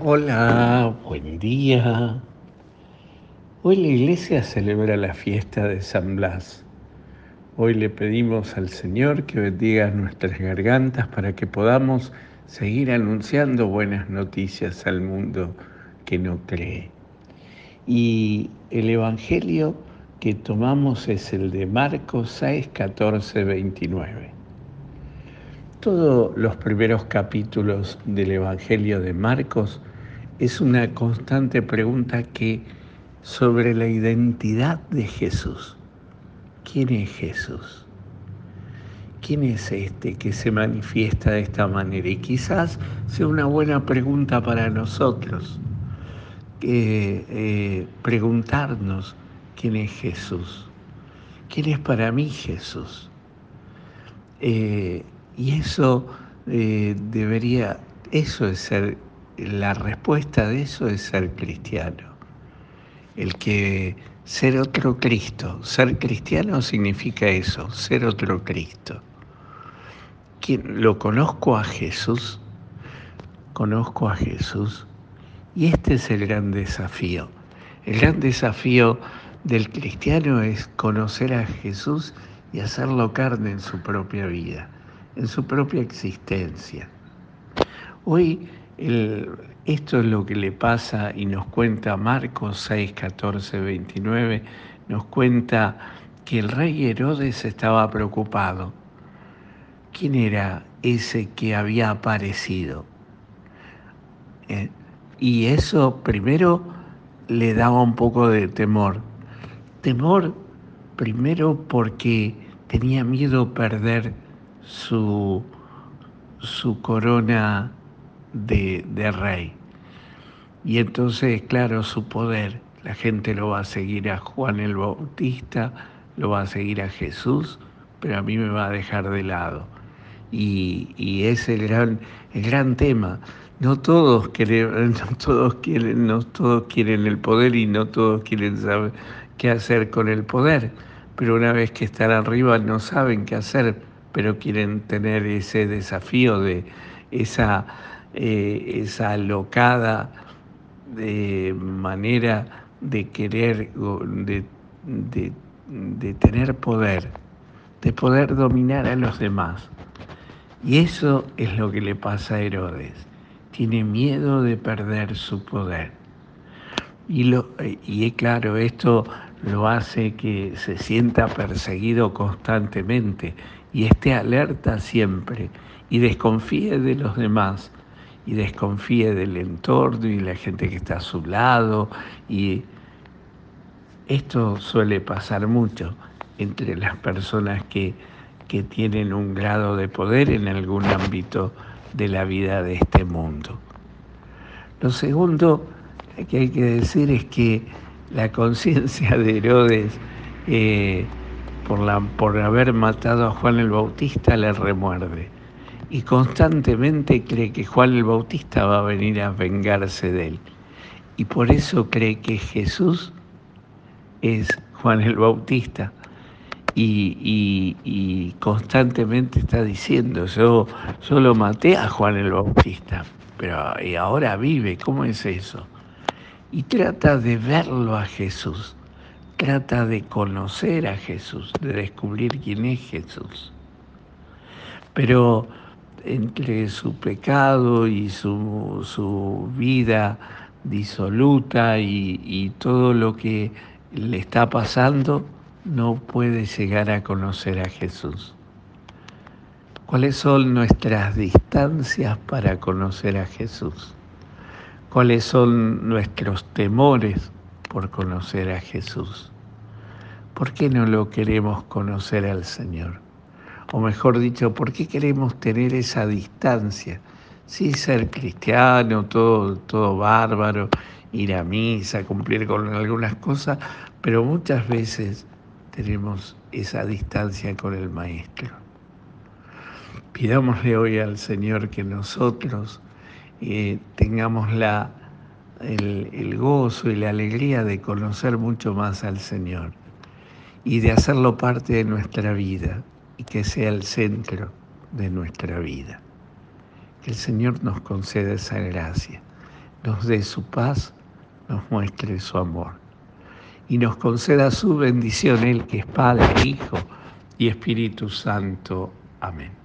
Hola, buen día. Hoy la iglesia celebra la fiesta de San Blas. Hoy le pedimos al Señor que bendiga nuestras gargantas para que podamos seguir anunciando buenas noticias al mundo que no cree. Y el Evangelio que tomamos es el de Marcos 6, 14, 29. Todos los primeros capítulos del Evangelio de Marcos es una constante pregunta que sobre la identidad de Jesús. ¿Quién es Jesús? ¿Quién es este que se manifiesta de esta manera? Y quizás sea una buena pregunta para nosotros, eh, preguntarnos quién es Jesús. ¿Quién es para mí Jesús? Eh, y eso eh, debería, eso es ser, la respuesta de eso es ser cristiano. El que ser otro Cristo, ser cristiano significa eso, ser otro Cristo. ¿Lo conozco a Jesús? Conozco a Jesús. Y este es el gran desafío. El gran desafío del cristiano es conocer a Jesús y hacerlo carne en su propia vida en su propia existencia. Hoy esto es lo que le pasa y nos cuenta Marcos 6, 14, 29, nos cuenta que el rey Herodes estaba preocupado. ¿Quién era ese que había aparecido? Eh, y eso primero le daba un poco de temor. Temor primero porque tenía miedo perder su, su corona de, de rey. Y entonces, claro, su poder, la gente lo va a seguir a Juan el Bautista, lo va a seguir a Jesús, pero a mí me va a dejar de lado. Y, y es el gran, el gran tema. No todos, quieren, todos quieren, no todos quieren el poder y no todos quieren saber qué hacer con el poder, pero una vez que están arriba no saben qué hacer pero quieren tener ese desafío de esa, eh, esa alocada de manera de querer, de, de tener poder, de poder dominar a los demás. Y eso es lo que le pasa a Herodes. Tiene miedo de perder su poder. Y, lo, y claro, esto lo hace que se sienta perseguido constantemente y esté alerta siempre y desconfíe de los demás y desconfíe del entorno y la gente que está a su lado y esto suele pasar mucho entre las personas que, que tienen un grado de poder en algún ámbito de la vida de este mundo. Lo segundo que hay que decir es que la conciencia de Herodes eh, por, por haber matado a Juan el Bautista le remuerde y constantemente cree que Juan el Bautista va a venir a vengarse de él. Y por eso cree que Jesús es Juan el Bautista. Y, constantemente está diciendo, yo, solo maté a Juan el Bautista, pero y ahora vive, ¿cómo es eso? Y trata de verlo a Jesús trata de conocer a Jesús, de descubrir quién es Jesús. Pero entre su pecado y su, vida disoluta y, y todo lo que le está pasando, no puede llegar a conocer a Jesús. ¿Cuáles son nuestras distancias para conocer a Jesús? ¿Cuáles son nuestros temores por conocer a Jesús. ¿Por qué no lo queremos conocer al Señor? O mejor dicho, ¿por qué queremos tener esa distancia? Sí, ser cristiano, todo, todo bárbaro, ir a misa, cumplir con algunas cosas, pero muchas veces tenemos esa distancia con el Maestro. Pidámosle hoy al Señor que nosotros eh, tengamos la el, gozo y la alegría de conocer mucho más al Señor y de hacerlo parte de nuestra vida y que sea el centro de nuestra vida. Que el Señor nos conceda esa gracia. nos dé su paz, nos muestre su amor y nos conceda su bendición, Él que es Padre, Hijo y Espíritu Santo. Amén.